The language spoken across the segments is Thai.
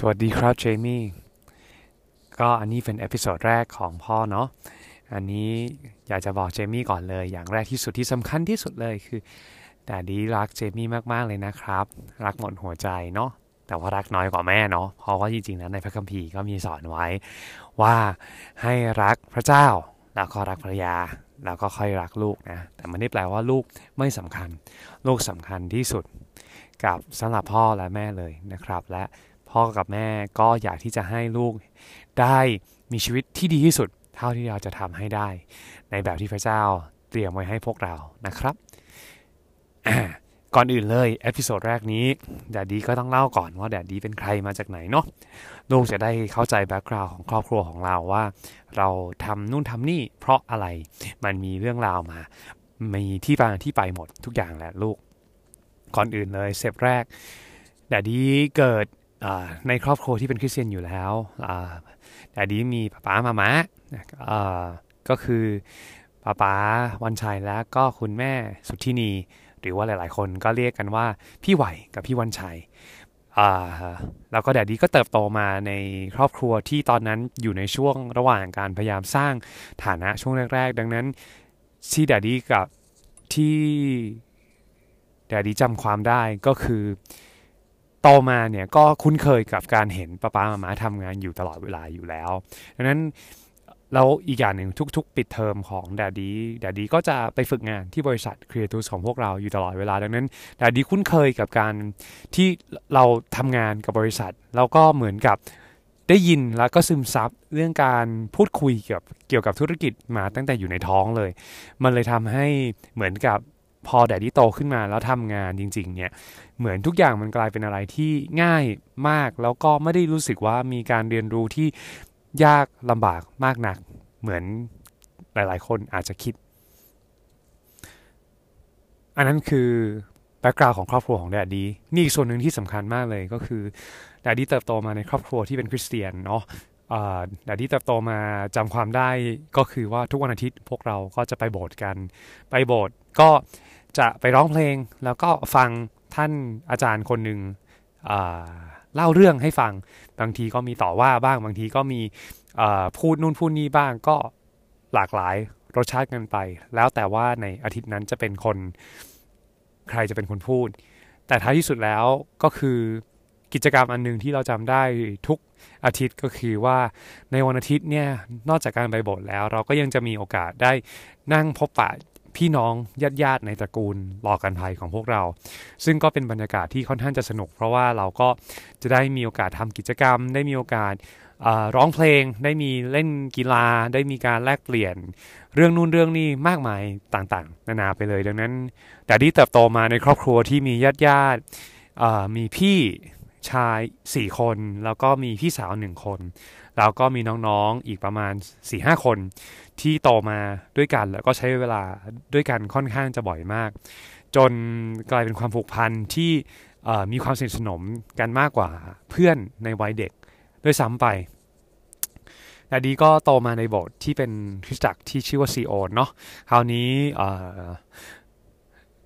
สวัสดีครับเจมี่ก็อันนี้เป็น episode แรกของพ่อเนาะอันนี้อยากจะบอกเจมี่ก่อนเลยอย่างแรกที่สุดที่สำคัญที่สุดเลยคือ daddy รักเจมี่มาก ๆ เลยนะครับ รักหมดหัวใจเนาะแต่ว่ารักน้อยกว่าแม่เนาะเพราะว่าจริงๆแล้วในพระคัมภีร์ก็มีสอนไว้ ว่าให้รักพระเจ้า แล้วก็รักภรรยา แล้วก็ค่อยรักลูกนะแต่มันไม่แปลว่าลูกไม่สำคัญ ลูกสำคัญที่สุดกับสำหรับพ่อและแม่เลยนะครับ และ พ่อกับแม่ก็อยากที่จะให้ลูกได้มีชีวิตที่ดีที่สุด เท่าที่เราจะทำให้ได้ ในแบบที่พระเจ้าเตรียมไว้ให้พวกเรานะครับก่อนอื่นเลย episode แรกนี้ daddy ก็ต้องเล่าก่อนว่า daddy เป็นใครมาจากไหนเนาะลูกจะได้เข้าใจ background ของครอบครัวของเราว่า เราทำนู่นทำนี่เพราะอะไรมันมีเรื่องราวมา มีที่ไปที่ไปหมดทุกอย่างแหละลูก ก่อนอื่นเลยเซปแรกแดดดีเกิด ในครอบครัวที่เป็นคริสเตียนอยู่แล้วแต่ดีมีป้าป้ามามาก็คือป้าป้าวันชัยและก็คุณแม่สุทธินี หรือว่าหลาย ๆ คนก็เรียกกันว่าพี่ไหวกับพี่วันชัยแล้วก็แดดดีก็เติบโตมาในครอบครัวที่ตอนนั้นอยู่ในช่วงระหว่างการพยายามสร้างฐานะช่วงแรก ๆ ดังนั้นที่ daddy กับที่ daddy จำความได้ก็คือ โตมาเนี่ยก็คุ้นเคยกับการเห็นปาป๊ามาม้าทำงานอยู่ตลอดเวลาอยู่แล้วดังนั้นแล้วอีกอย่างหนึ่งทุก ๆ ปิดเทอมของ daddy daddy ก็จะไปฝึกงานที่บริษัทครีเอทูสของพวกเราอยู่ตลอดเวลา ดังนั้น daddy คุ้นเคยกับการที่เราทำงานกับบริษัท แล้วก็เหมือนกับได้ยินแล้วก็ซึมซับเรื่องการพูดคุยเกี่ยวกับเกี่ยวกับธุรกิจมาตั้งแต่อยู่ในท้องเลย มันเลยทำให้เหมือนกับ พอแดดดี้โตขึ้นมาแล้วทำงานจริง ๆ เนี่ย เหมือนทุกอย่างมันกลายเป็นอะไรที่ง่ายมาก แล้วก็ไม่ได้รู้สึกว่ามีการเรียนรู้ที่ยากลำบากมากนัก เหมือนหลาย ๆ คนอาจจะคิด อันนั้นคือแบ็กกราวของครอบครัวของแดดดีนี่อีกส่วนหนึ่งที่สำคัญมากเลยก็คือ daddy เติบโตมาในครอบครัวที่เป็นคริสเตียนเนาะ daddy เติบโตมาจำความได้ก็คือว่าทุกวันอาทิตย์พวกเราก็จะไปโบสถ์กัน ไปโบสถ์ก็จะไปร้องเพลงแล้วก็ฟังท่านอาจารย์คนหนึ่งเล่าเรื่องให้ฟัง บางทีก็มีต่อว่าบ้าง บางทีก็มีพูดนู่นพูดนี่บ้างก็หลากหลายรสชาติกันไป แล้วแต่ว่าในอาทิตย์นั้นจะเป็นคนใครจะเป็นคนพูด แต่ท้ายที่สุดแล้วก็คือ กิจกรรมอันหนึ่งที่เราจำได้ทุกอาทิตย์ก็คือว่าในวันอาทิตย์เนี่ยนอกจากการไปโบสถ์แล้ว เราก็ยังจะมีโอกาสได้นั่งพบปะพี่น้องญาติญาติในตระกูลหลอกกันภัยของพวกเรา ซึ่งก็เป็นบรรยากาศที่ค่อนข้างจะสนุก เพราะว่าเราก็จะได้มีโอกาสทำกิจกรรม ได้มีโอกาสร้องเพลง ได้มีเล่นกีฬา ได้มีการแลกเปลี่ยน เรื่องนู่นเรื่องนี้มากมายต่างๆ นานาไปเลย ดังนั้น แต่ที่เติบโตมาในครอบครัวที่มีญาติญาติมีพี่ ชาย 4 คน แล้วก็มีพี่สาวหนึ่งคน แล้วก็มีน้องๆอีกประมาณ 4-5 คน ที่โตมาด้วยกันแล้วก็ใช้เวลาด้วยกันค่อนข้างจะบ่อยมาก จนกลายเป็นความผูกพันที่มีความสนิทสนมกันมากกว่าเพื่อนในวัยเด็กด้วยซ้ำไปแต่ดีก็โตมาในโบสถ์ที่เป็นคริสตจักรที่ชื่อว่าซีโอนเนาะคราวนี้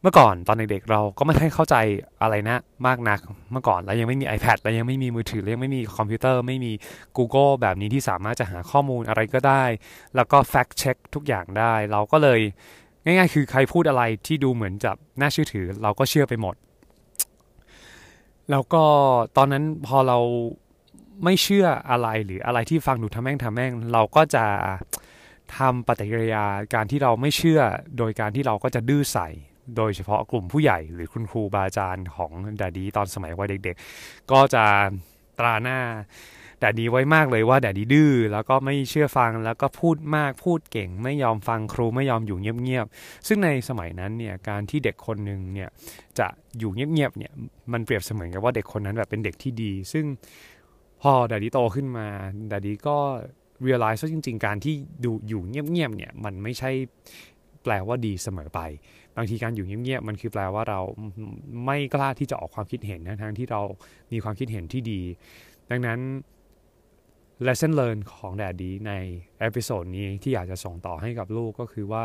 เมื่อก่อนตอนเด็กๆเราก็ไม่ได้เข้าใจอะไรนะมากนัก เมื่อก่อนเรายังไม่มี iPad เรายังไม่มีมือถือเรายังไม่มีคอมพิวเตอร์ไม่มี Google แบบนี้ที่สามารถจะหาข้อมูลอะไรก็ได้ แล้วก็ fact check ทุกอย่างได้ เราก็เลยง่ายๆ คือใครพูดอะไรที่ดูเหมือนจะน่าเชื่อถือ เราก็เชื่อไปหมด แล้วก็ตอนนั้นพอเราไม่เชื่ออะไรหรืออะไรที่ฟังดูทำแม่งทำแม่ง เราก็จะทำปฏิกิริยาการที่เราไม่เชื่อโดยการที่เราก็จะดื้อใส่ โดยเฉพาะกลุ่มผู้ใหญ่หรือคุณครูบาอาจารย์ของดาดีตอนสมัยวัยเด็ก ๆ ก็จะตราหน้าดาดีไว้มากเลยว่าดาดีดื้อแล้วก็ไม่เชื่อฟังแล้วก็พูดมากพูดเก่ง ไม่ยอมฟังครูไม่ยอมอยู่เงียบๆซึ่งในสมัยนั้นเนี่ยการที่เด็กคนหนึ่งเนี่ยจะอยู่เงียบๆเนี่ยมันเปรียบเสมือนกับว่าเด็กคนนั้นแบบเป็นเด็กที่ดี ซึ่งพอ daddy โตขึ้นมา daddy ก็ realize ว่าจริง ๆ การที่ดูอยู่เงียบๆเนี่ยมันไม่ใช่ แปลว่าดีเสมอไป บางทีการอยู่เงียบๆมันคือแปลว่าเราไม่กล้าที่จะออกความคิดเห็นนะทั้งที่เรามีความคิดเห็นที่ดี ดังนั้น lesson learn ของ daddy ใน episode นี้ที่อยากจะส่งต่อให้กับลูกก็คือว่า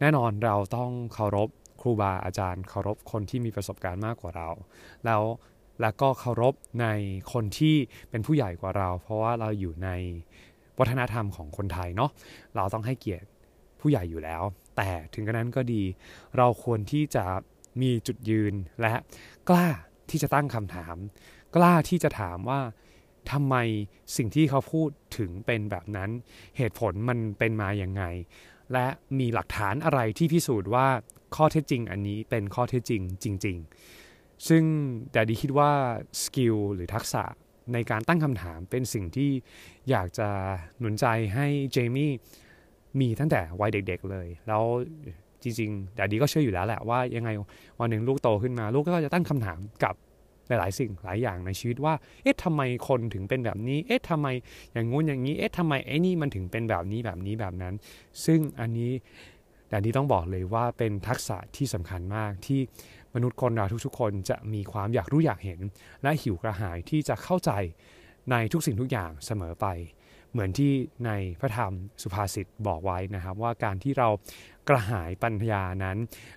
แน่นอนเราต้องเคารพครูบาอาจารย์ เคารพคนที่มีประสบการณ์มากกว่าเรา แล้วแล้วก็เคารพในคนที่เป็นผู้ใหญ่กว่าเรา เพราะว่าเราอยู่ในวัฒนธรรมของคนไทยเนาะเราต้องให้เกียรติ ผู้ใหญ่อยู่แล้ว แต่ถึงกระนั้นก็ดี เราควรที่จะมีจุดยืนและ กล้าที่จะตั้งคำถาม กล้าที่จะถามว่าทำไมสิ่งที่เขาพูดถึงเป็นแบบนั้น เหตุผลมันเป็นมาอย่างไง และมีหลักฐานอะไรที่พิสูจน์ว่าข้อเท็จจริงอันนี้เป็นข้อเท็จจริงจริง ๆ ซึ่งแต่ดีคิดว่าสกิลหรือทักษะในการตั้งคำถามเป็นสิ่งที่อยากจะหนุนใจให้เจมี่ มีตั้งแต่วัยเด็ก ๆเลย แล้วจริงๆแต่ดีก็เชื่ออยู่แล้วแหละว่ายังไงวันหนึ่งลูกโตขึ้นมา ลูกก็จะตั้งคำถามกับหลายๆสิ่งหลายอย่างในชีวิตว่า เอ๊ะทำไมคนถึงเป็นแบบนี้ เอ๊ะทำไมอย่างงู้นอย่างนี้ เอ๊ะทำไมไอ้นี่มันถึงเป็นแบบนี้แบบนี้แบบนั้น ซึ่งอันนี้แต่นี้ต้องบอกเลยว่าเป็นทักษะที่สำคัญมากที่มนุษย์คนเราทุกๆ คนจะมีความอยากรู้อยากเห็น และหิวกระหายที่จะเข้าใจในทุกสิ่งทุกอย่างเสมอไป เหมือนที่ในพระธรรมสุภาษิตบอกไว้นะครับ ว่าการที่เรากระหายปัญญานั้น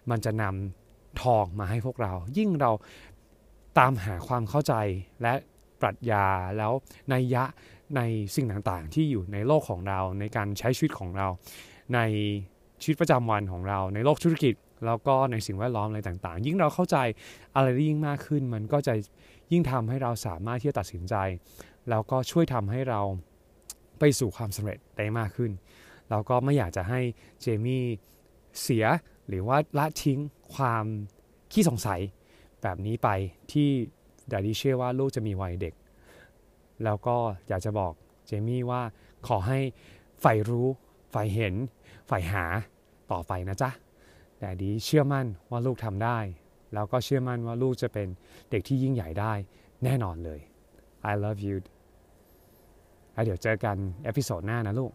มันจะนำทองมาให้พวกเรา ยิ่งเราตามหาความเข้าใจและปรัชญาแล้วในยะในสิ่งต่างๆ ที่อยู่ในโลกของเราในการใช้ชีวิตของเรา ในชีวิตประจำวันของเรา ในโลกธุรกิจ แล้วก็ในสิ่งแวดล้อมอะไรต่างๆ ยิ่งเราเข้าใจอะไรยิ่งมากขึ้น มันก็จะยิ่งทำให้เราสามารถที่จะตัดสินใจ แล้วก็ช่วยทำให้เรา ไปสู่ความสำเร็จได้มากขึ้นแล้วก็ไม่อยากจะให้เจมี่เสียหรือว่าละทิ้งความขี้สงสัยแบบนี้ไปที่ดาดีเชื่อว่าลูกจะมีวัยเด็ก แล้วก็อยากจะบอกเจมี่ว่าขอให้ใฝ่รู้ใฝ่เห็นใฝ่หาต่อไปนะจ๊ะแต่ดีเชื่อมั่นว่าลูกทำได้ แล้วก็เชื่อมั่นว่าลูกจะเป็นเด็กที่ยิ่งใหญ่ได้แน่นอนเลย I love you แล้วเดี๋ยวเจอกันเอพิโซดหน้านะลูก